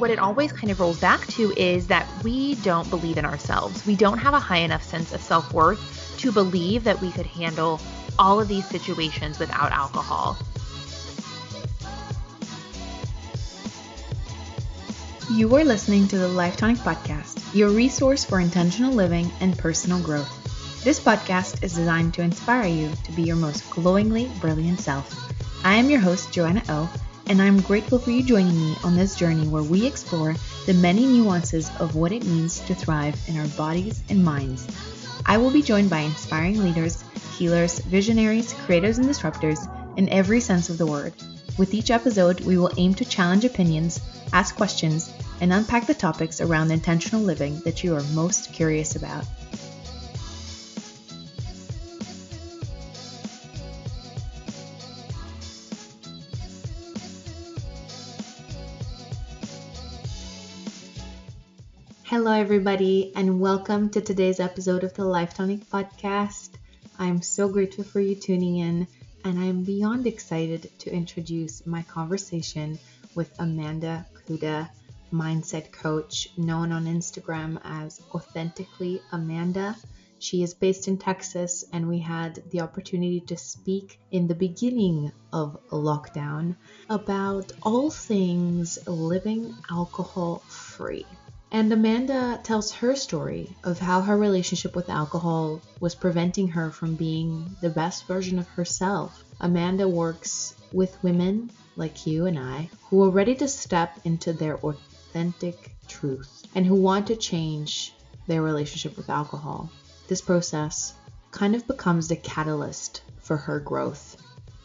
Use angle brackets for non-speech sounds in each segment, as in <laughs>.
what it always kind of rolls back to is that we don't believe in ourselves. We don't have a high enough sense of self worth to believe that we could handle all of these situations without alcohol. You are listening to the Life Tonic Podcast, your resource for intentional living and personal growth. This podcast is designed to inspire you to be your most glowingly brilliant self. I am your host, Joanna O, and I'm grateful for you joining me on this journey where we explore the many nuances of what it means to thrive in our bodies and minds. I will be joined by inspiring leaders, healers, visionaries, creators, and disruptors in every sense of the word. With each episode, we will aim to challenge opinions, ask questions, and unpack the topics around intentional living that you are most curious about. Hello, everybody, and welcome to today's episode of the Life Tonic Podcast. I'm so grateful for you tuning in, and I'm beyond excited to introduce my conversation with Amanda Kuda, mindset coach, known on Instagram as Authentically Amanda. She is based in Texas, and we had the opportunity to speak in the beginning of lockdown about all things living alcohol free. And Amanda tells her story of how her relationship with alcohol was preventing her from being the best version of herself. Amanda works with women like you and I who are ready to step into their authentic truth and who want to change their relationship with alcohol. This process kind of becomes the catalyst for her growth.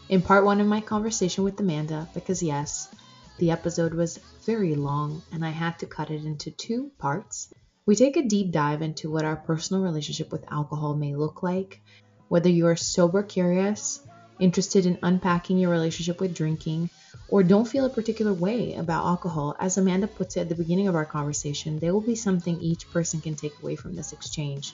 In part one of my conversation with Amanda, because yes, the episode was very long and I had to cut it into two parts. We take a deep dive into what our personal relationship with alcohol may look like, whether you are sober curious, interested in unpacking your relationship with drinking, or don't feel a particular way about alcohol. As Amanda puts it at the beginning of our conversation, there will be something each person can take away from this exchange.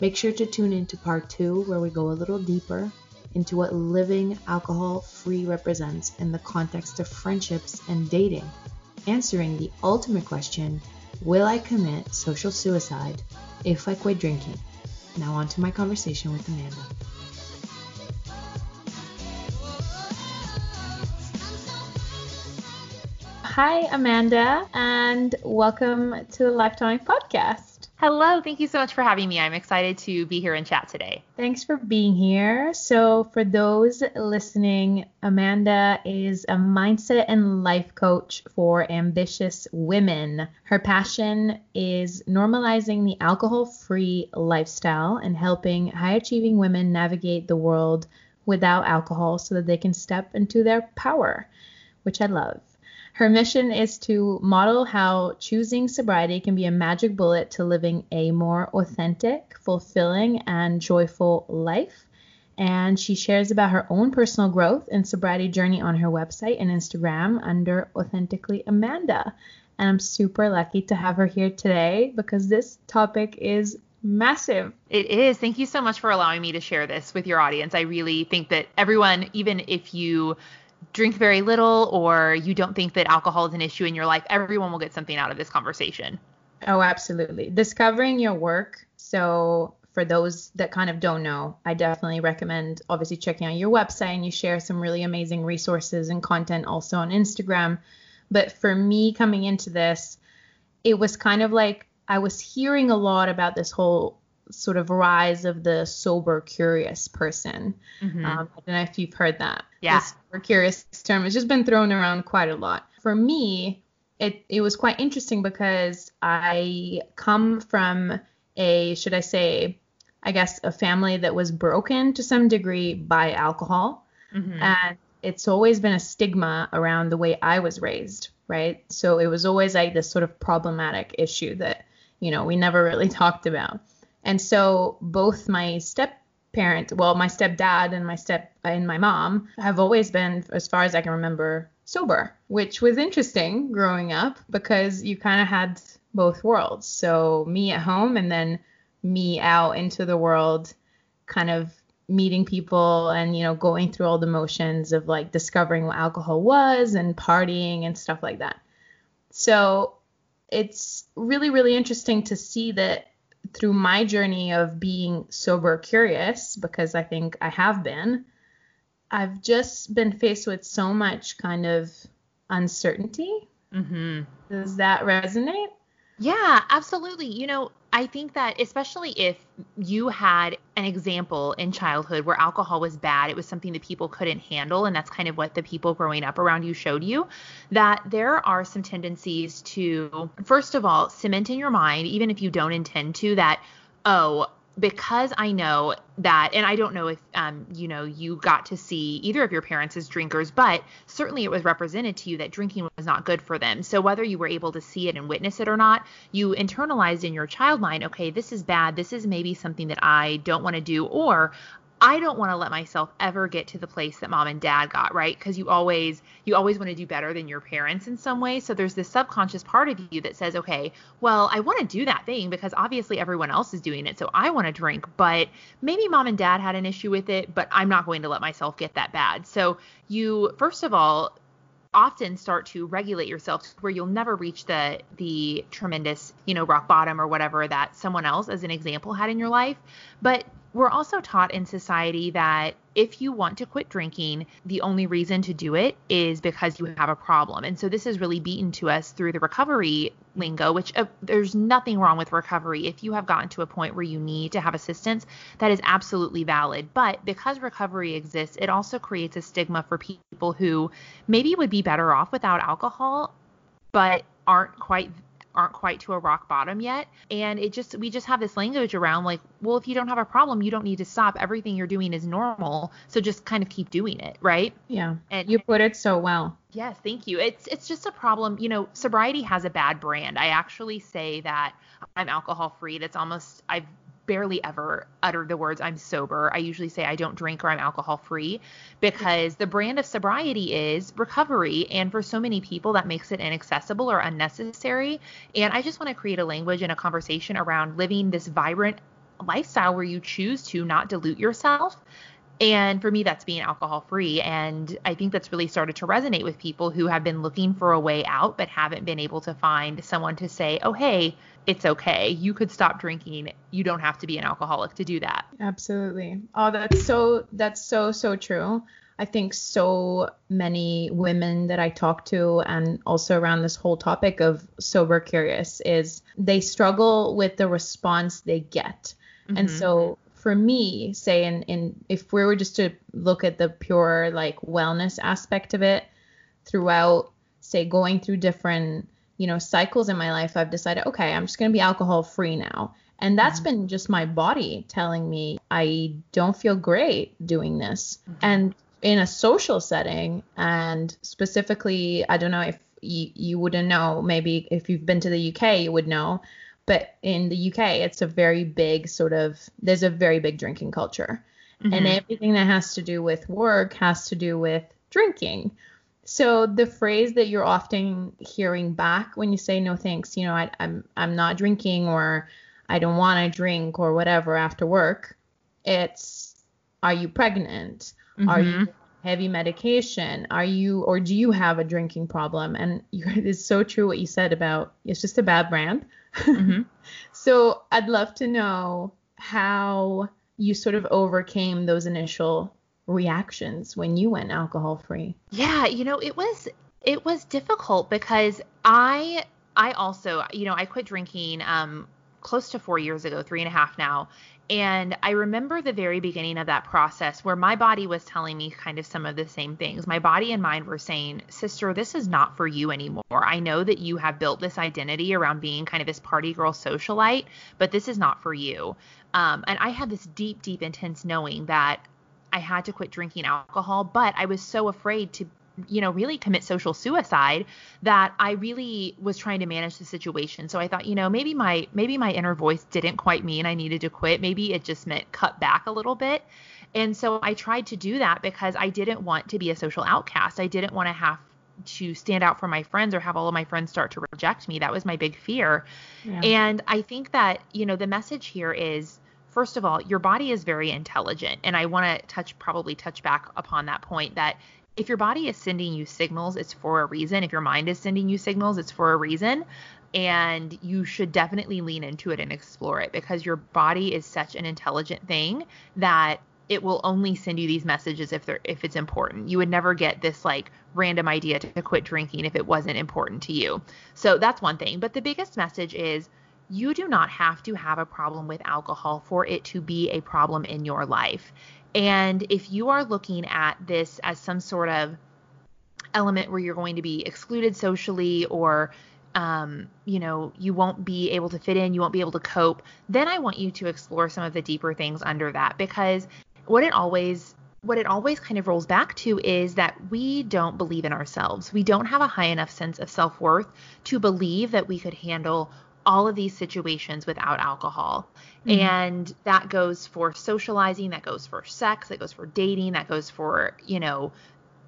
Make sure to tune in to part two, where we go a little deeper into what living alcohol free represents in the context of friendships and dating, answering the ultimate question Will I commit social suicide if I quit drinking? Now, on to my conversation with Amanda. Hi, Amanda, and welcome to the Life Tonic Podcast. Hello, thank you so much for having me. I'm excited to be here and chat today. Thanks for being here. So, for those listening, Amanda is a mindset and life coach for ambitious women. Her passion is normalizing the alcohol free lifestyle and helping high achieving women navigate the world without alcohol so that they can step into their power, which I love. Her mission is to model how choosing sobriety can be a magic bullet to living a more authentic, fulfilling, and joyful life. And she shares about her own personal growth and sobriety journey on her website and Instagram under Authentically Amanda. And I'm super lucky to have her here today because this topic is massive. It is. Thank you so much for allowing me to share this with your audience. I really think that everyone, even if you drink very little or you don't think that alcohol is an issue in your life, everyone will get something out of this conversation. Oh, absolutely. Discovering your work. So, for those that kind of don't know, I definitely recommend obviously checking out your website and you share some really amazing resources and content also on Instagram. But for me coming into this, it was kind of like I was hearing a lot about this whole sort of rise of the sober curious person. Mm-hmm. Um, I don't know if you've heard that. Yeah. This sober curious term has just been thrown around quite a lot. For me, it it was quite interesting because I come from a should I say I guess a family that was broken to some degree by alcohol. Mm-hmm. And it's always been a stigma around the way I was raised, right? So it was always like this sort of problematic issue that, you know, we never really <laughs> talked about. And so both my step parent, well, my stepdad and my step and my mom have always been, as far as I can remember, sober, which was interesting growing up because you kind of had both worlds. So me at home and then me out into the world, kind of meeting people and you know going through all the motions of like discovering what alcohol was and partying and stuff like that. So it's really, really interesting to see that through my journey of being sober curious, because I think I have been, I've just been faced with so much kind of uncertainty. Mm-hmm. Does that resonate? Yeah, absolutely. You know, I think that especially if you had an example in childhood where alcohol was bad, it was something that people couldn't handle, and that's kind of what the people growing up around you showed you, that there are some tendencies to, first of all, cement in your mind, even if you don't intend to, that, oh, because I know that, and I don't know if um, you know you got to see either of your parents as drinkers, but certainly it was represented to you that drinking was not good for them. So whether you were able to see it and witness it or not, you internalized in your child mind, okay, this is bad. This is maybe something that I don't want to do, or I don't want to let myself ever get to the place that mom and dad got, right? Because you always you always want to do better than your parents in some way. So there's this subconscious part of you that says, okay, well, I want to do that thing because obviously everyone else is doing it, so I want to drink, but maybe mom and dad had an issue with it, but I'm not going to let myself get that bad. So you first of all often start to regulate yourself to where you'll never reach the the tremendous, you know, rock bottom or whatever that someone else as an example had in your life. But we're also taught in society that if you want to quit drinking, the only reason to do it is because you have a problem. And so this is really beaten to us through the recovery lingo, which uh, there's nothing wrong with recovery. If you have gotten to a point where you need to have assistance, that is absolutely valid. But because recovery exists, it also creates a stigma for people who maybe would be better off without alcohol, but aren't quite aren't quite to a rock bottom yet. And it just, we just have this language around like, well, if you don't have a problem, you don't need to stop. Everything you're doing is normal. So just kind of keep doing it. Right. Yeah. And you put it so well. Yes. Thank you. It's, it's just a problem. You know, sobriety has a bad brand. I actually say that I'm alcohol free. That's almost, I've barely ever utter the words I'm sober. I usually say I don't drink or I'm alcohol free because the brand of sobriety is recovery. And for so many people, that makes it inaccessible or unnecessary. And I just want to create a language and a conversation around living this vibrant lifestyle where you choose to not dilute yourself and for me, that's being alcohol free. And I think that's really started to resonate with people who have been looking for a way out, but haven't been able to find someone to say, oh, hey, it's okay. You could stop drinking. You don't have to be an alcoholic to do that. Absolutely. Oh, that's so, that's so, so true. I think so many women that I talk to, and also around this whole topic of sober curious, is they struggle with the response they get. Mm-hmm. And so for me, say in, in if we were just to look at the pure like wellness aspect of it throughout, say going through different, you know, cycles in my life, I've decided, okay, I'm just gonna be alcohol free now. And that's mm-hmm. been just my body telling me I don't feel great doing this. Mm-hmm. And in a social setting, and specifically, I don't know if you, you wouldn't know, maybe if you've been to the UK, you would know but in the UK, it's a very big sort of, there's a very big drinking culture. Mm-hmm. And everything that has to do with work has to do with drinking. So the phrase that you're often hearing back when you say no thanks, you know, I, I'm I'm not drinking or I don't want to drink or whatever after work, it's are you pregnant? Mm-hmm. Are you heavy medication? Are you or do you have a drinking problem? And <laughs> it's so true what you said about it's just a bad brand. Mm-hmm. <laughs> so I'd love to know how you sort of overcame those initial reactions when you went alcohol free. Yeah, you know, it was it was difficult because I I also, you know, I quit drinking um close to four years ago, three and a half now. And I remember the very beginning of that process where my body was telling me kind of some of the same things. My body and mind were saying, Sister, this is not for you anymore. I know that you have built this identity around being kind of this party girl socialite, but this is not for you. Um, and I had this deep, deep, intense knowing that I had to quit drinking alcohol, but I was so afraid to you know, really commit social suicide that I really was trying to manage the situation. So I thought, you know, maybe my maybe my inner voice didn't quite mean I needed to quit. Maybe it just meant cut back a little bit. And so I tried to do that because I didn't want to be a social outcast. I didn't want to have to stand out for my friends or have all of my friends start to reject me. That was my big fear. Yeah. And I think that, you know, the message here is first of all, your body is very intelligent. And I want to touch probably touch back upon that point that if your body is sending you signals, it's for a reason. If your mind is sending you signals, it's for a reason. And you should definitely lean into it and explore it because your body is such an intelligent thing that it will only send you these messages if they're if it's important. You would never get this like random idea to quit drinking if it wasn't important to you. So that's one thing. But the biggest message is you do not have to have a problem with alcohol for it to be a problem in your life. And if you are looking at this as some sort of element where you're going to be excluded socially or um, you know, you won't be able to fit in, you won't be able to cope, then I want you to explore some of the deeper things under that because what it always what it always kind of rolls back to is that we don't believe in ourselves. We don't have a high enough sense of self-worth to believe that we could handle all of these situations without alcohol. Mm-hmm. And that goes for socializing, that goes for sex, that goes for dating, that goes for, you know,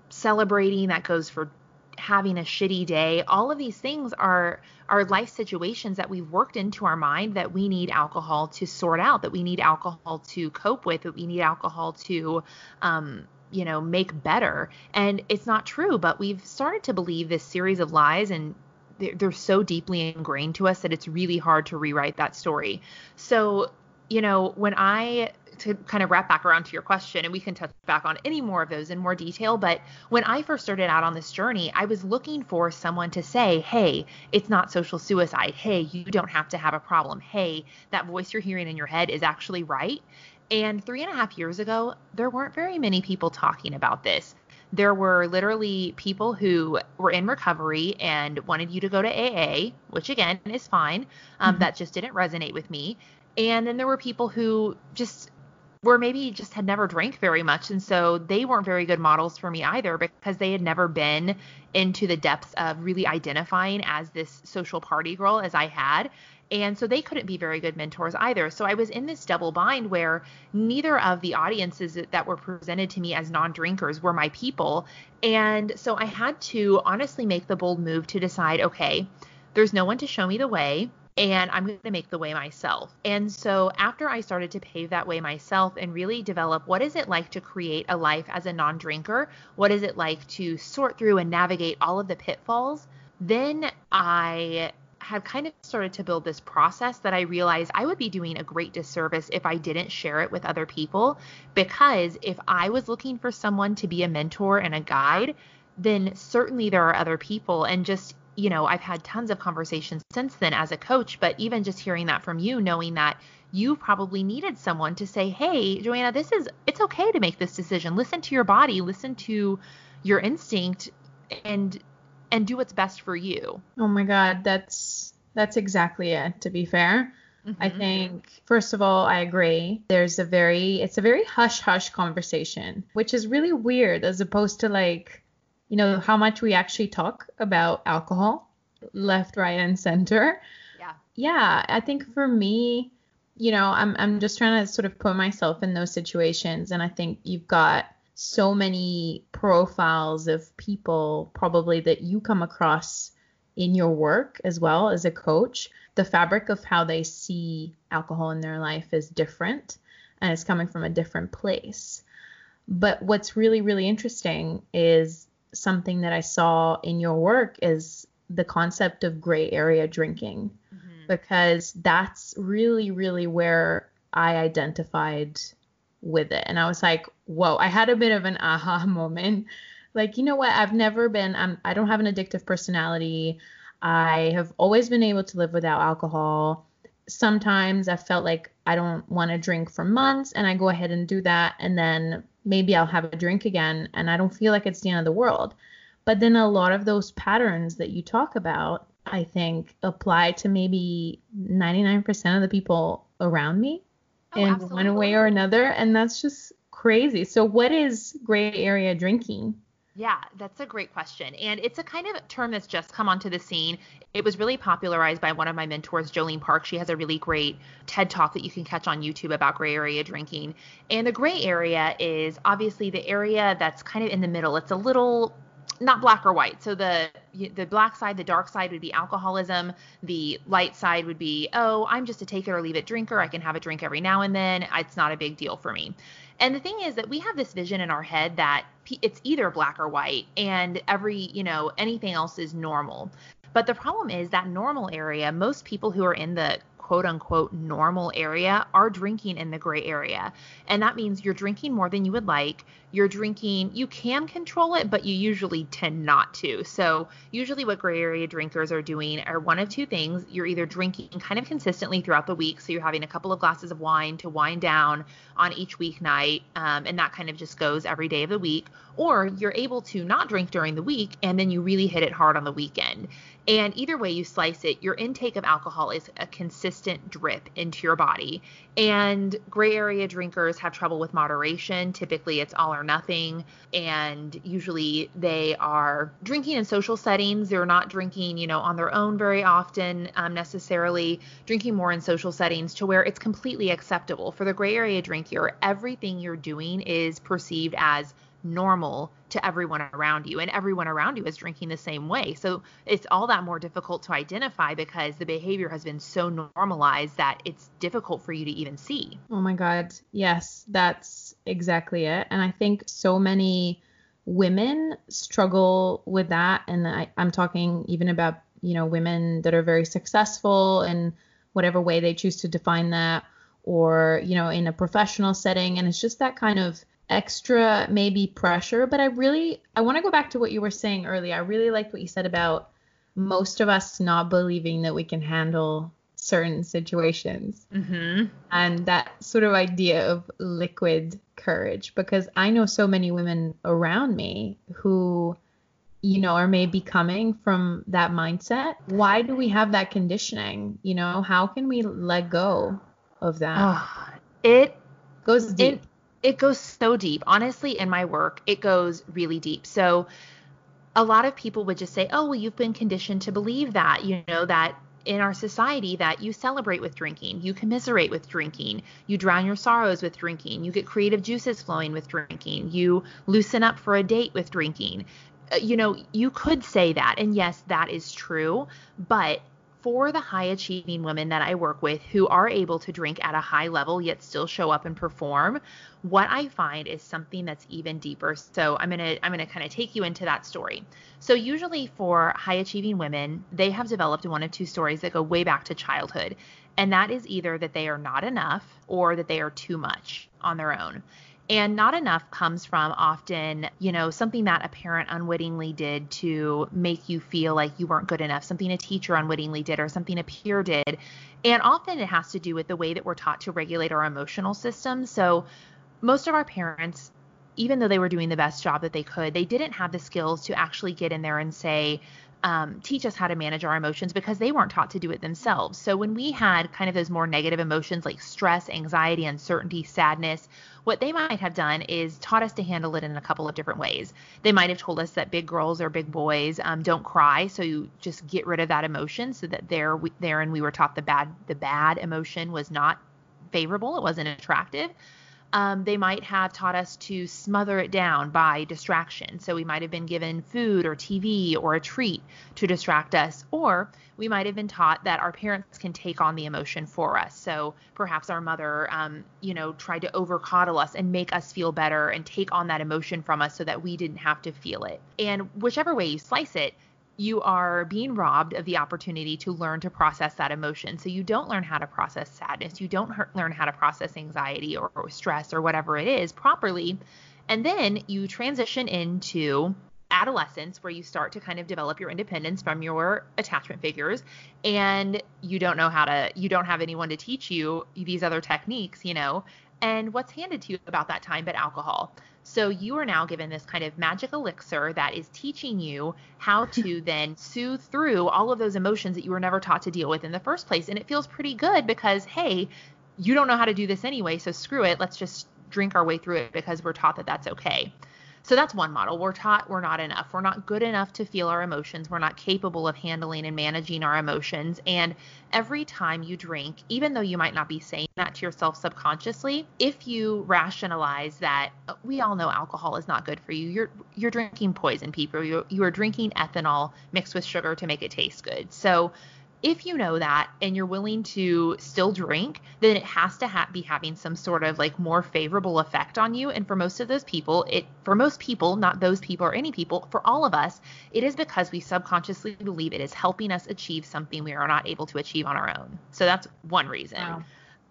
celebrating, that goes for having a shitty day all of these things are are life situations that we've worked into our mind that we need alcohol to sort out that we need alcohol to cope with that we need alcohol to um you know make better and it's not true but we've started to believe this series of lies and they're, they're so deeply ingrained to us that it's really hard to rewrite that story so you know when i to kind of wrap back around to your question, and we can touch back on any more of those in more detail. But when I first started out on this journey, I was looking for someone to say, hey, it's not social suicide. Hey, you don't have to have a problem. Hey, that voice you're hearing in your head is actually right. And three and a half years ago, there weren't very many people talking about this. There were literally people who were in recovery and wanted you to go to AA, which again is fine. Um, mm-hmm. That just didn't resonate with me. And then there were people who just where maybe just had never drank very much and so they weren't very good models for me either because they had never been into the depths of really identifying as this social party girl as I had and so they couldn't be very good mentors either. So I was in this double bind where neither of the audiences that were presented to me as non-drinkers were my people and so I had to honestly make the bold move to decide okay there's no one to show me the way and I'm going to make the way myself. And so after I started to pave that way myself and really develop what is it like to create a life as a non-drinker? What is it like to sort through and navigate all of the pitfalls? Then I had kind of started to build this process that I realized I would be doing a great disservice if I didn't share it with other people because if I was looking for someone to be a mentor and a guide, then certainly there are other people and just you know, I've had tons of conversations since then as a coach, but even just hearing that from you, knowing that you probably needed someone to say, "Hey, Joanna, this is it's okay to make this decision. Listen to your body, listen to your instinct and and do what's best for you." Oh my god, that's that's exactly it, to be fair. Mm-hmm. I think first of all, I agree. There's a very it's a very hush hush conversation, which is really weird as opposed to like you know, how much we actually talk about alcohol left, right, and center. Yeah. Yeah. I think for me, you know, I'm I'm just trying to sort of put myself in those situations and I think you've got so many profiles of people probably that you come across in your work as well as a coach. The fabric of how they see alcohol in their life is different and it's coming from a different place. But what's really, really interesting is something that I saw in your work is the concept of gray area drinking. Mm-hmm. because that's really really where I identified with it. And I was like whoa I had a bit of an aha <laughs> moment. Like you know what? I've never been I'm I don't have an addictive personality. I have always been able to live without alcohol sometimes I felt like I don't want to drink for months and I go ahead and do that and then maybe I'll have a drink again and I don't feel like it's the end of the world. But then a lot of those patterns that you talk about, I think, apply to maybe 99% of the people around me oh, in absolutely. one way or another. And that's just crazy. So, what is gray area drinking? Yeah, that's a great question. And it's a kind of term that's just come onto the scene. It was really popularized by one of my mentors, Jolene Park. She has a really great TED talk that you can catch on YouTube about gray area drinking. And the gray area is obviously the area that's kind of in the middle. It's a little not black or white. So the the black side, the dark side would be alcoholism. The light side would be, oh, I'm just a take it or leave it drinker. I can have a drink every now and then. It's not a big deal for me. And the thing is that we have this vision in our head that it's either black or white, and every you know anything else is normal. But the problem is that normal area, most people who are in the quote unquote normal area are drinking in the gray area. And that means you're drinking more than you would like. You're drinking, you can control it, but you usually tend not to. So, usually, what gray area drinkers are doing are one of two things. You're either drinking kind of consistently throughout the week. So, you're having a couple of glasses of wine to wind down on each weeknight. Um, and that kind of just goes every day of the week. Or you're able to not drink during the week and then you really hit it hard on the weekend. And either way you slice it, your intake of alcohol is a consistent drip into your body. And gray area drinkers have trouble with moderation. Typically, it's all or nothing. And usually they are drinking in social settings. They're not drinking, you know, on their own very often um, necessarily, drinking more in social settings to where it's completely acceptable. For the gray area drinker, everything you're doing is perceived as normal to everyone around you and everyone around you is drinking the same way. So it's all that more difficult to identify because the behavior has been so normalized that it's difficult for you to even see. Oh my god. Yes that's exactly it. And i think so many women struggle with that. And I, i'm talking even about you know women that are very successful in whatever way they choose to define that or you know in a professional setting. And it's just that kind of extra maybe pressure but i really i want to go back to what you were saying earlier. I really liked what you said about most of us not believing that we can handle certain situations. Mm-hmm. and that sort of idea of liquid courage because i know so many women around me who you know are maybe coming from that mindset. Why do we have that conditioning? You know how can we let go of that? Oh, it goes deep. it, it goes so deep. Honestly, in my work, it goes really deep. So a lot of people would just say, "Oh, well, you've been conditioned to believe that, you know, that in our society that you celebrate with drinking, you commiserate with drinking, you drown your sorrows with drinking, you get creative juices flowing with drinking, you loosen up for a date with drinking." Uh, you know, you could say that, and yes, that is true, but for the high achieving women that I work with who are able to drink at a high level yet still show up and perform, what I find is something that's even deeper. So I'm going to I'm going to kind of take you into that story. So usually for high achieving women, they have developed one of two stories that go way back to childhood. And that is either that they are not enough or that they are too much on their own. And not enough comes from often, you know, something that a parent unwittingly did to make you feel like you weren't good enough, something a teacher unwittingly did, or something a peer did. And often it has to do with the way that we're taught to regulate our emotional system. So most of our parents, even though they were doing the best job that they could, they didn't have the skills to actually get in there and say, um, teach us how to manage our emotions because they weren't taught to do it themselves. So when we had kind of those more negative emotions like stress, anxiety, uncertainty, sadness, what they might have done is taught us to handle it in a couple of different ways. They might have told us that big girls or big boys um, don't cry, so you just get rid of that emotion, so that there, there, and we were taught the bad, the bad emotion was not favorable, it wasn't attractive um, they might have taught us to smother it down by distraction. So we might have been given food or TV or a treat to distract us, or we might have been taught that our parents can take on the emotion for us. So perhaps our mother, um, you know, tried to over coddle us and make us feel better and take on that emotion from us so that we didn't have to feel it. And whichever way you slice it, you are being robbed of the opportunity to learn to process that emotion. So you don't learn how to process sadness, you don't learn how to process anxiety or, or stress or whatever it is properly. And then you transition into adolescence where you start to kind of develop your independence from your attachment figures and you don't know how to you don't have anyone to teach you these other techniques you know and what's handed to you about that time but alcohol so you are now given this kind of magic elixir that is teaching you how <laughs> to then soothe through all of those emotions that you were never taught to deal with in the first place. And it feels pretty good because, hey, you don't know how to do this anyway, so screw it. Let's just drink our way through it because we're taught that that's okay. So that's one model. We're taught we're not enough. We're not good enough to feel our emotions. We're not capable of handling and managing our emotions. And every time you drink, even though you might not be saying that to yourself subconsciously, if you rationalize that uh, we all know alcohol is not good for you, you're you're drinking poison people. You you are drinking ethanol mixed with sugar to make it taste good. So if you know that and you're willing to still drink, then it has to ha- be having some sort of like more favorable effect on you. And for most of those people, it for most people, not those people or any people, for all of us, it is because we subconsciously believe it is helping us achieve something we are not able to achieve on our own. So that's one reason. Wow.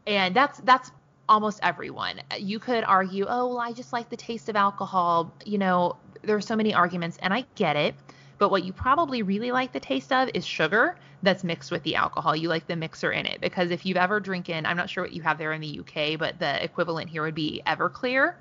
And that's that's almost everyone. You could argue, "Oh, well, I just like the taste of alcohol." You know, there are so many arguments and I get it. But what you probably really like the taste of is sugar that's mixed with the alcohol. You like the mixer in it because if you've ever drinking, I'm not sure what you have there in the UK, but the equivalent here would be Everclear.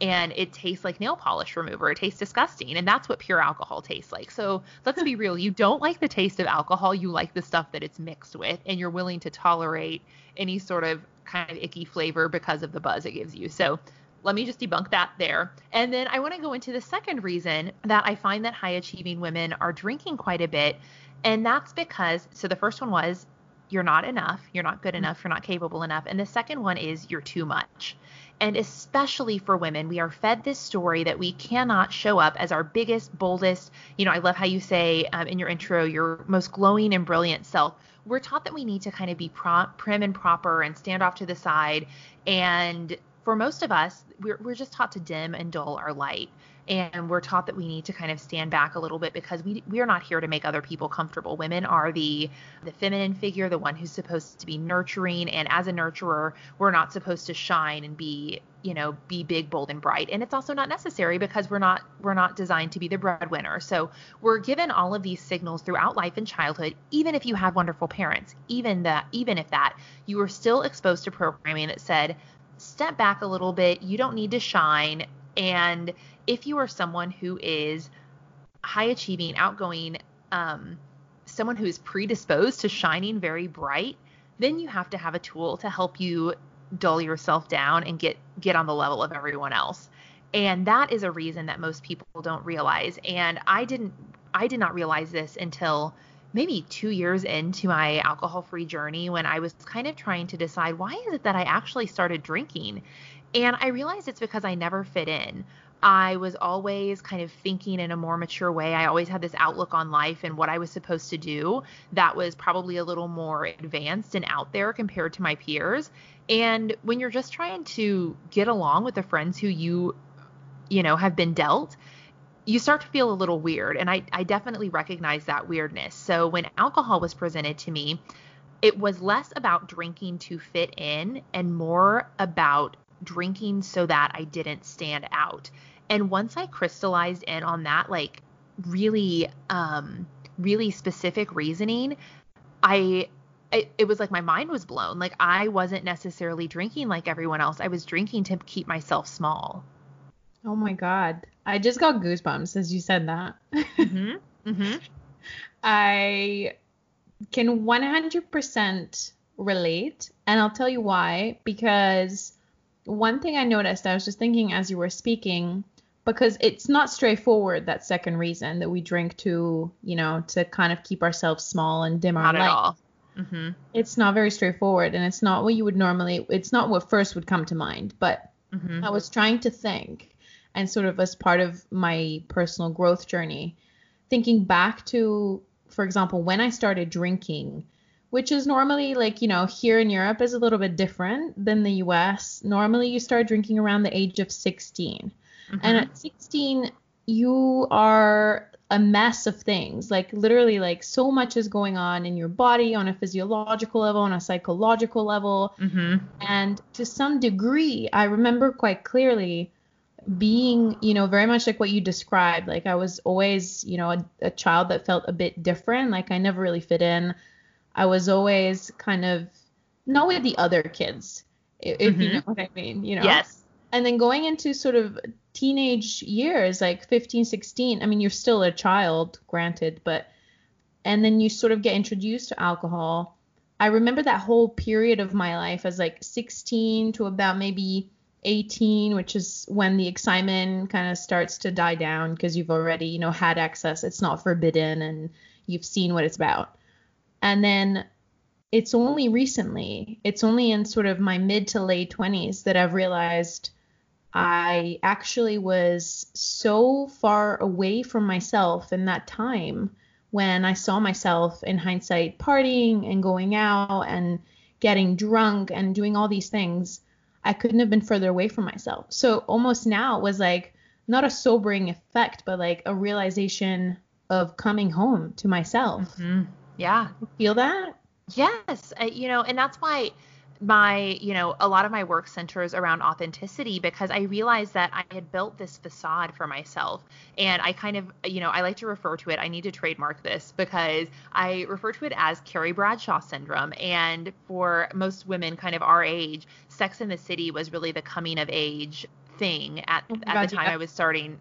And it tastes like nail polish remover. It tastes disgusting. And that's what pure alcohol tastes like. So let's be real. You don't like the taste of alcohol. You like the stuff that it's mixed with. And you're willing to tolerate any sort of kind of icky flavor because of the buzz it gives you. So let me just debunk that there. And then I want to go into the second reason that I find that high achieving women are drinking quite a bit. And that's because, so the first one was you're not enough, you're not good enough, you're not capable enough. And the second one is you're too much. And especially for women, we are fed this story that we cannot show up as our biggest, boldest, you know, I love how you say um, in your intro, your most glowing and brilliant self. We're taught that we need to kind of be prim and proper and stand off to the side and for most of us, we're, we're just taught to dim and dull our light. And we're taught that we need to kind of stand back a little bit because we we are not here to make other people comfortable. Women are the the feminine figure, the one who's supposed to be nurturing, and as a nurturer, we're not supposed to shine and be you know be big bold and bright and it's also not necessary because we're not we're not designed to be the breadwinner so we're given all of these signals throughout life and childhood even if you had wonderful parents even that even if that you were still exposed to programming that said step back a little bit. You don't need to shine. And if you are someone who is high achieving, outgoing, um, someone who is predisposed to shining very bright, then you have to have a tool to help you dull yourself down and get get on the level of everyone else. And that is a reason that most people don't realize. And I didn't I did not realize this until maybe two years into my alcohol free journey when I was kind of trying to decide why is it that I actually started drinking? And I realized it's because I never fit in. I was always kind of thinking in a more mature way. I always had this outlook on life and what I was supposed to do that was probably a little more advanced and out there compared to my peers. And when you're just trying to get along with the friends who you, you know, have been dealt, you start to feel a little weird. And I, I definitely recognize that weirdness. So when alcohol was presented to me, it was less about drinking to fit in and more about drinking so that I didn't stand out. And once I crystallized in on that, like really, um, really specific reasoning, I it, it, was like my mind was blown. Like I wasn't necessarily drinking like everyone else. I was drinking to keep myself small. Oh my god. I just got goosebumps as you said that. Mm-hmm. <laughs> Mm-hmm. I can 100% relate, and I'll tell you why. Because one thing I noticed, I was just thinking as you were speaking, because it's not straightforward that second reason that we drink to, you know, to kind of keep ourselves small and dim our not light. At all. Mm-hmm. It's not very straightforward, and it's not what you would normally. It's not what first would come to mind. But mm-hmm. I was trying to think and sort of as part of my personal growth journey, thinking back to, for example, when I started drinking, which is normally like, you know, here in Europe is a little bit different than the US. Normally you start drinking around the age of 16. Mm-hmm. And at 16, you are a mess of things. Like literally like so much is going on in your body on a physiological level, on a psychological level. Mm-hmm. And to some degree, I remember quite clearly being, you know, very much like what you described. Like I was always, you know, a, a, child that felt a bit different. Like I never really fit in. I was always kind of not with the other kids, if mm-hmm. you know what I mean, you know. Yes. And then going into sort of teenage years, like 15, 16, I mean, you're still a child, granted, but and then you sort of get introduced to alcohol. I remember that whole period of my life as like 16 to about maybe 18, which is when the excitement kind of starts to die down because you've already, you know, had access. It's not forbidden and you've seen what it's about. And then it's only recently, it's only in sort of my mid to late 20s that I've realized I actually was so far away from myself in that time when I saw myself in hindsight partying and going out and getting drunk and doing all these things. I couldn't have been further away from myself. So almost now it was like not a sobering effect, but like a realization of coming home to myself. Mm-hmm. Yeah. Feel that? Yes. Uh, you know, and that's why my, you know, a lot of my work centers around authenticity because I realized that I had built this facade for myself. And I kind of, you know, I like to refer to it, I need to trademark this because I refer to it as Carrie Bradshaw syndrome. And for most women kind of our age, Sex in the City was really the coming of age thing at, oh at the time yeah. I was starting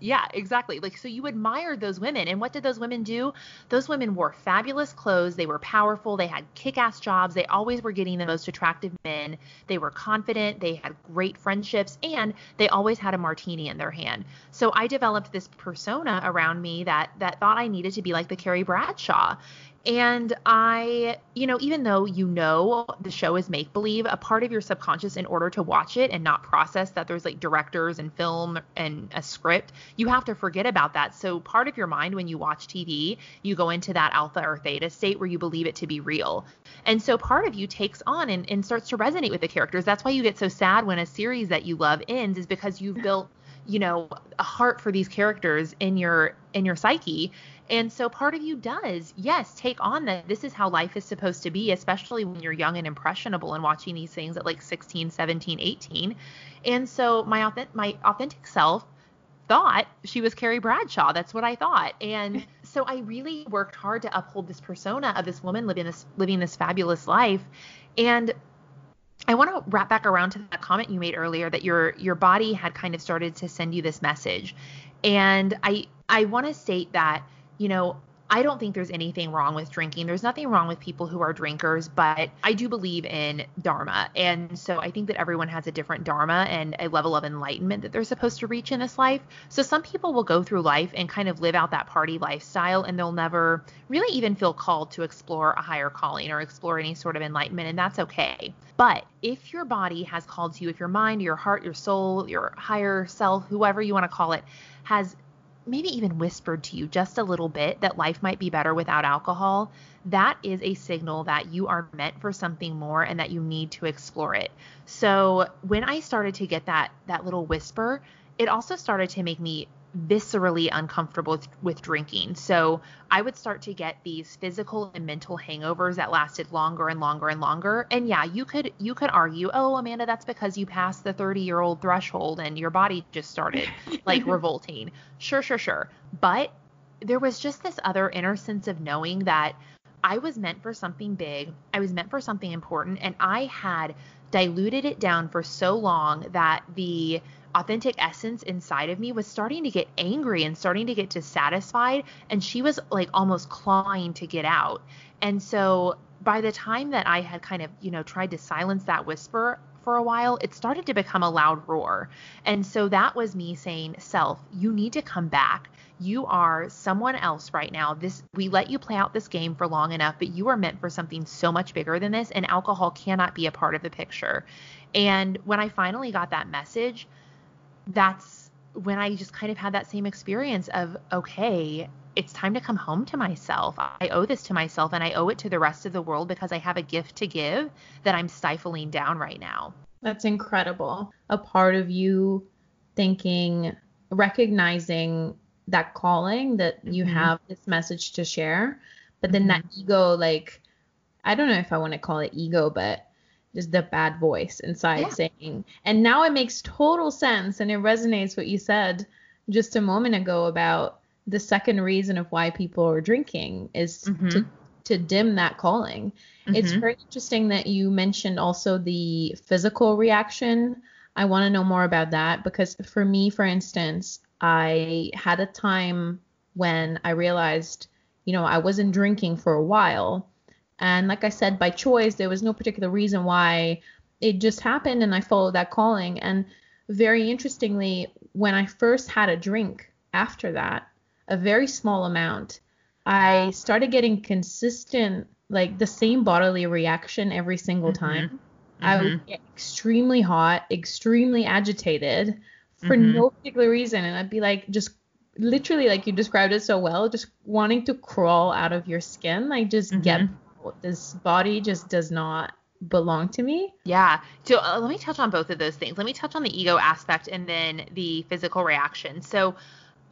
yeah, exactly. Like, so you admired those women. And what did those women do? Those women wore fabulous clothes. They were powerful. They had kick ass jobs. They always were getting the most attractive men. They were confident. They had great friendships. And they always had a martini in their hand. So I developed this persona around me that, that thought I needed to be like the Carrie Bradshaw. And I, you know, even though you know the show is make believe, a part of your subconscious, in order to watch it and not process that there's like directors and film and a script, you have to forget about that. So, part of your mind when you watch TV, you go into that alpha or theta state where you believe it to be real. And so, part of you takes on and, and starts to resonate with the characters. That's why you get so sad when a series that you love ends, is because you've built you know a heart for these characters in your in your psyche and so part of you does, yes, take on that this is how life is supposed to be, especially when you're young and impressionable and watching these things at like 16, 17, 18. And so my authentic, my authentic self thought she was Carrie Bradshaw. That's what I thought. And <laughs> so I really worked hard to uphold this persona of this woman living this living this fabulous life. And I want to wrap back around to that comment you made earlier that your your body had kind of started to send you this message. And I I want to state that you know, I don't think there's anything wrong with drinking. There's nothing wrong with people who are drinkers, but I do believe in dharma. And so I think that everyone has a different dharma and a level of enlightenment that they're supposed to reach in this life. So some people will go through life and kind of live out that party lifestyle and they'll never really even feel called to explore a higher calling or explore any sort of enlightenment. And that's okay. But if your body has called to you, if your mind, your heart, your soul, your higher self, whoever you want to call it, has maybe even whispered to you just a little bit that life might be better without alcohol, that is a signal that you are meant for something more and that you need to explore it. So when I started to get that that little whisper, it also started to make me viscerally uncomfortable with, with, drinking. So I would start to get these physical and mental hangovers that lasted longer and longer and longer. And yeah, you could you could argue, "Oh, Amanda, that's because you passed the 30-year-old threshold and your body just started like <laughs> revolting." Sure, sure, sure. But there was just this other inner sense of knowing that I was meant for something big. I was meant for something important and I had diluted it down for so long that the authentic essence inside of me was starting to get angry and starting to get dissatisfied and she was like almost clawing to get out. And so by the time that i had kind of you know tried to silence that whisper for a while it started to become a loud roar. And so that was me saying self you need to come back. You are someone else right now. This we let you play out this game for long enough but you are meant for something so much bigger than this and alcohol cannot be a part of the picture. And when i finally got that message that's when I just kind of had that same experience of, okay, it's time to come home to myself. I owe this to myself and I owe it to the rest of the world because I have a gift to give that I'm stifling down right now. That's incredible. A part of you thinking, recognizing that calling that you mm-hmm. have this message to share, but then mm-hmm. that ego, like, I don't know if I want to call it ego, but just the bad voice inside yeah. saying and now it makes total sense and it resonates what you said just a moment ago about the second reason of why people are drinking is mm-hmm. to to dim that calling. Mm-hmm. It's very interesting that you mentioned also the physical reaction. I want to know more about that because for me, for instance, I had a time when I realized, you know, I wasn't drinking for a while and like I said, by choice, there was no particular reason why it just happened and I followed that calling. And very interestingly, when I first had a drink after that, a very small amount, I started getting consistent, like the same bodily reaction every single mm-hmm. time. Mm-hmm. I would get extremely hot, extremely agitated for mm-hmm. no particular reason. And I'd be like, just literally, like you described it so well, just wanting to crawl out of your skin. Like, just get mm-hmm. This body just does not belong to me. Yeah. So uh, let me touch on both of those things. Let me touch on the ego aspect and then the physical reaction. So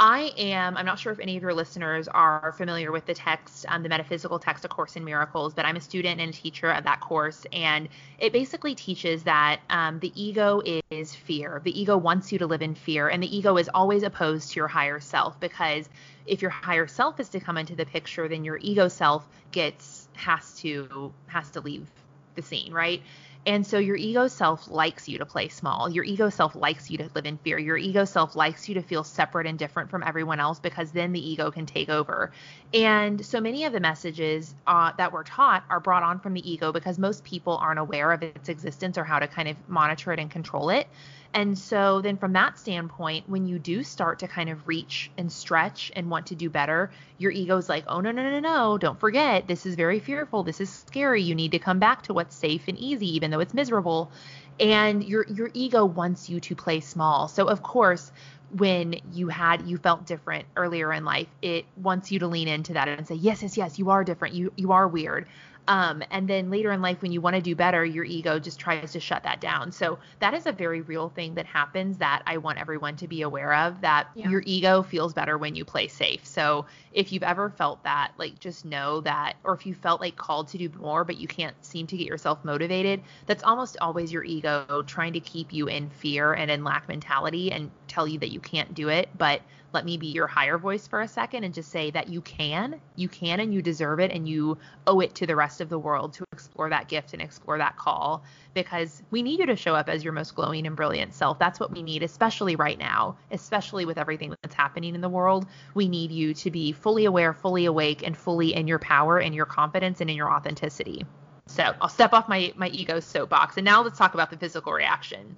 I am, I'm not sure if any of your listeners are familiar with the text, um, the metaphysical text, A Course in Miracles, but I'm a student and a teacher of that course. And it basically teaches that um, the ego is fear. The ego wants you to live in fear. And the ego is always opposed to your higher self because if your higher self is to come into the picture, then your ego self gets, has to, has to leave the scene, right? And so your ego self likes you to play small. Your ego self likes you to live in fear. Your ego self likes you to feel separate and different from everyone else because then the ego can take over. And so many of the messages uh, that we're taught are brought on from the ego because most people aren't aware of its existence or how to kind of monitor it and control it. And so then from that standpoint, when you do start to kind of reach and stretch and want to do better, your ego's like, "Oh no, no, no, no, don't forget. This is very fearful. This is scary. You need to come back to what's safe and easy even though it's miserable." And your your ego wants you to play small. So of course, when you had you felt different earlier in life, it wants you to lean into that and say, "Yes, yes, yes, you are different. You you are weird." Um, and then later in life, when you want to do better, your ego just tries to shut that down. So that is a very real thing that happens that I want everyone to be aware of that yeah. your ego feels better when you play safe. So if you've ever felt that, like just know that, or if you felt like called to do more, but you can't seem to get yourself motivated, that's almost always your ego trying to keep you in fear and in lack mentality and tell you that you can't do it. But let me be your higher voice for a second and just say that you can, you can, and you deserve it, and you owe it to the rest of the world to explore that gift and explore that call because we need you to show up as your most glowing and brilliant self. That's what we need, especially right now, especially with everything that's happening in the world. We need you to be fully aware, fully awake, and fully in your power and your confidence and in your authenticity. So I'll step off my my ego soapbox, and now let's talk about the physical reaction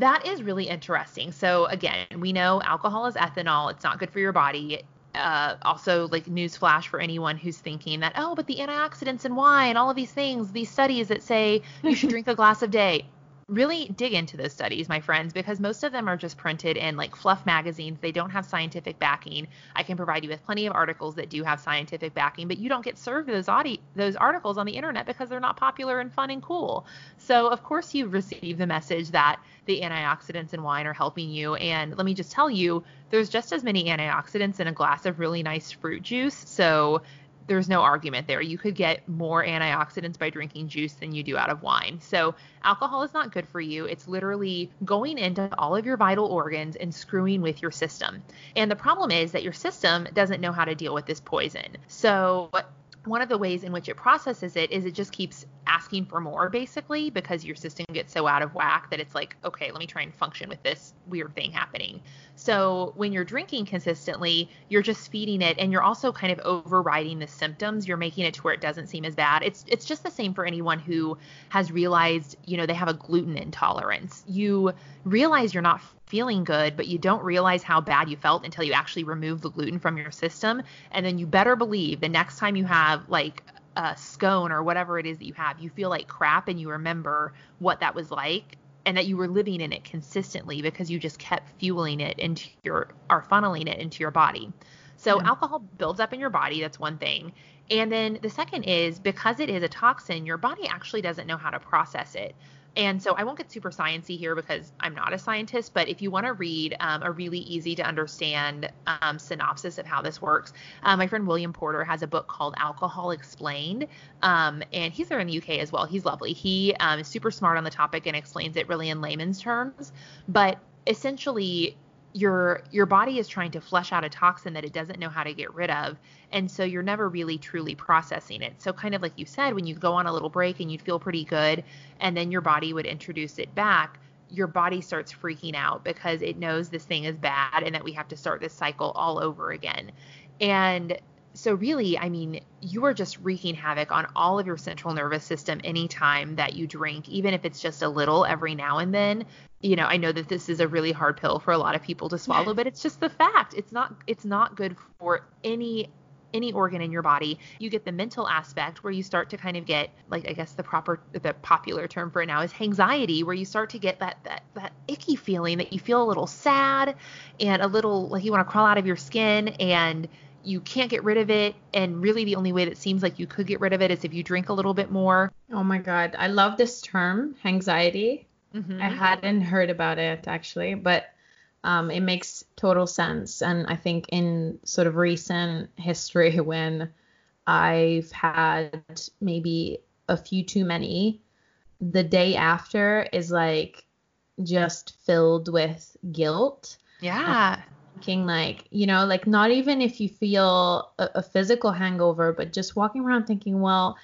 that is really interesting. So again, we know alcohol is ethanol. It's not good for your body. Uh, also, like newsflash for anyone who's thinking that, oh, but the antioxidants in wine, all of these things, these studies that say you should <laughs> drink a glass of day really dig into those studies, my friends, because most of them are just printed in like fluff magazines. They don't have scientific backing. I can provide you with plenty of articles that do have scientific backing, but you don't get served those audi- those articles on the internet because they're not popular and fun and cool. So of course you receive the message that the antioxidants in wine are helping you. And let me just tell you, there's just as many antioxidants in a glass of really nice fruit juice. So there's no argument there. You could get more antioxidants by drinking juice than you do out of wine. So, alcohol is not good for you. It's literally going into all of your vital organs and screwing with your system. And the problem is that your system doesn't know how to deal with this poison. So, one of the ways in which it processes it is it just keeps asking for more basically because your system gets so out of whack that it's like okay let me try and function with this weird thing happening. So when you're drinking consistently you're just feeding it and you're also kind of overriding the symptoms. You're making it to where it doesn't seem as bad. It's it's just the same for anyone who has realized you know they have a gluten intolerance. You realize you're not feeling good, but you don't realize how bad you felt until you actually remove the gluten from your system. And then you better believe the next time you have like a scone or whatever it is that you have, you feel like crap and you remember what that was like and that you were living in it consistently because you just kept fueling it into your or funneling it into your body. So yeah. alcohol builds up in your body, that's one thing. And then the second is because it is a toxin, your body actually doesn't know how to process it. And so I won't get super sciency here because I'm not a scientist, but if you want to read um, a really easy to understand um, synopsis of how this works, uh, my friend William Porter has a book called Alcohol Explained, um, and he's there in the UK as well. He's lovely. He um, is super smart on the topic and explains it really in layman's terms. But essentially, your your body is trying to flush out a toxin that it doesn't know how to get rid of and so you're never really truly processing it. So kind of like you said when you go on a little break and you'd feel pretty good and then your body would introduce it back your body starts freaking out because it knows this thing is bad and that we have to start this cycle all over again. And so really, I mean, you are just wreaking havoc on all of your central nervous system anytime that you drink, even if it's just a little every now and then. You know, I know that this is a really hard pill for a lot of people to swallow, but it's just the fact. It's not it's not good for any any organ in your body. You get the mental aspect where you start to kind of get like I guess the proper the popular term for it now is hangxiety where you start to get that that that icky feeling that you feel a little sad and a little like you want to crawl out of your skin and you can't get rid of it and really the only way that seems like you could get rid of it is if you drink a little bit more. Oh my god, I love this term, hangxiety. Mm-hmm. I hadn't heard about it actually, but um, it makes total sense. And I think in sort of recent history, <laughs> when I've had maybe a few too many, the day after is like just filled with guilt. Yeah. Thinking like, you know, like not even if you feel a, a physical hangover, but just walking around thinking, well,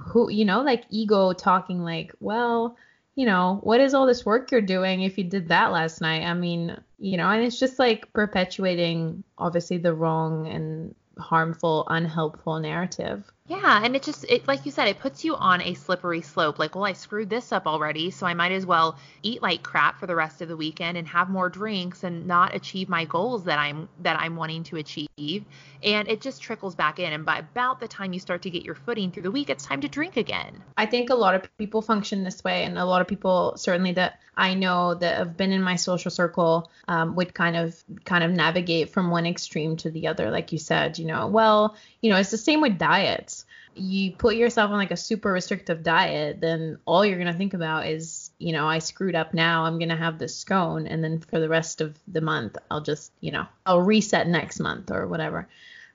who, you know, like ego talking like, well, you know, what is all this work you're doing if you did that last night? I mean, you know, and it's just like perpetuating obviously the wrong and harmful, unhelpful narrative. Yeah, and it just it like you said, it puts you on a slippery slope. Like, well, I screwed this up already, so I might as well eat like crap for the rest of the weekend and have more drinks and not achieve my goals that I'm that I'm wanting to achieve. And it just trickles back in and by about the time you start to get your footing through the week, it's time to drink again. I think a lot of people function this way and a lot of people certainly that I know that have been in my social circle um, would kind of kind of navigate from one extreme to the other like you said, you know. Well, you know, it's the same with diets you put yourself on like a super restrictive diet, then all you're going to think about is, you know, I screwed up now. I'm going to have this scone. And then for the rest of the month, I'll just, you know, I'll reset next month or whatever.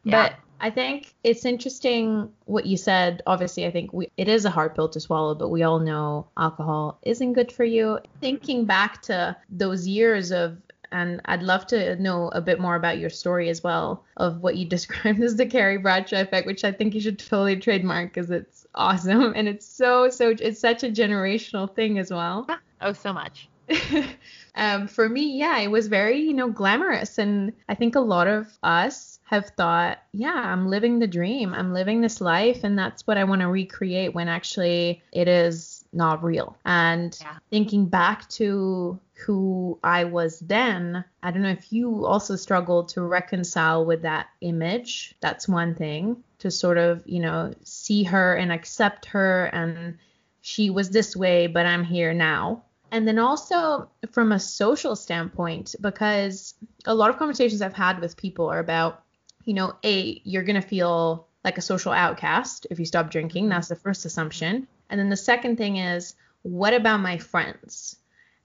Yeah. But I think it's interesting what you said. Obviously, I think we, it is a hard pill to swallow, but we all know alcohol isn't good for you. Thinking back to those years of and I'd love to know a bit more about your story as well of what you <laughs> described as the Carrie Bradshaw effect, which I think you should totally trademark because it's awesome <laughs> and it's so so it's such a generational thing as well. Oh, so much. <laughs> um, for me, yeah, it was very you know glamorous, and I think a lot of us have thought, yeah, I'm living the dream. I'm living this life, and that's what I want to recreate when actually it is not real. And yeah. thinking back to who I was then, I don't know if you also struggled to reconcile with that image. That's one thing to sort of, you know, see her and accept her and she was this way, but I'm here now. And then also from a social standpoint, because a lot of conversations I've had with people are about, you know, A, you're going to feel like a social outcast if you stop drinking. That's the first assumption. And then the second thing is, what about my friends?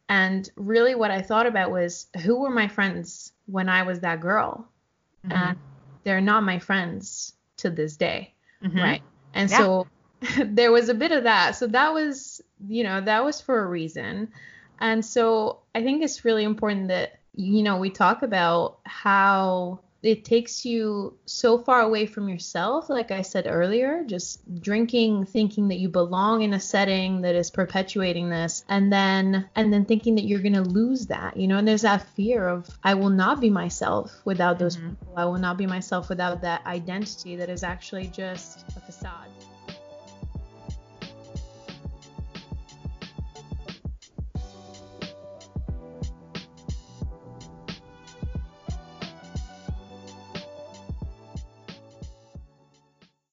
And really, what I thought about was who were my friends when I was that girl? Mm-hmm. And they're not my friends to this day. Mm-hmm. Right. And yeah. so <laughs> there was a bit of that. So that was, you know, that was for a reason. And so I think it's really important that, you know, we talk about how it takes you so far away from yourself like i said earlier just drinking thinking that you belong in a setting that is perpetuating this and then and then thinking that you're going to lose that you know and there's that fear of i will not be myself without those mm-hmm. people i will not be myself without that identity that is actually just a facade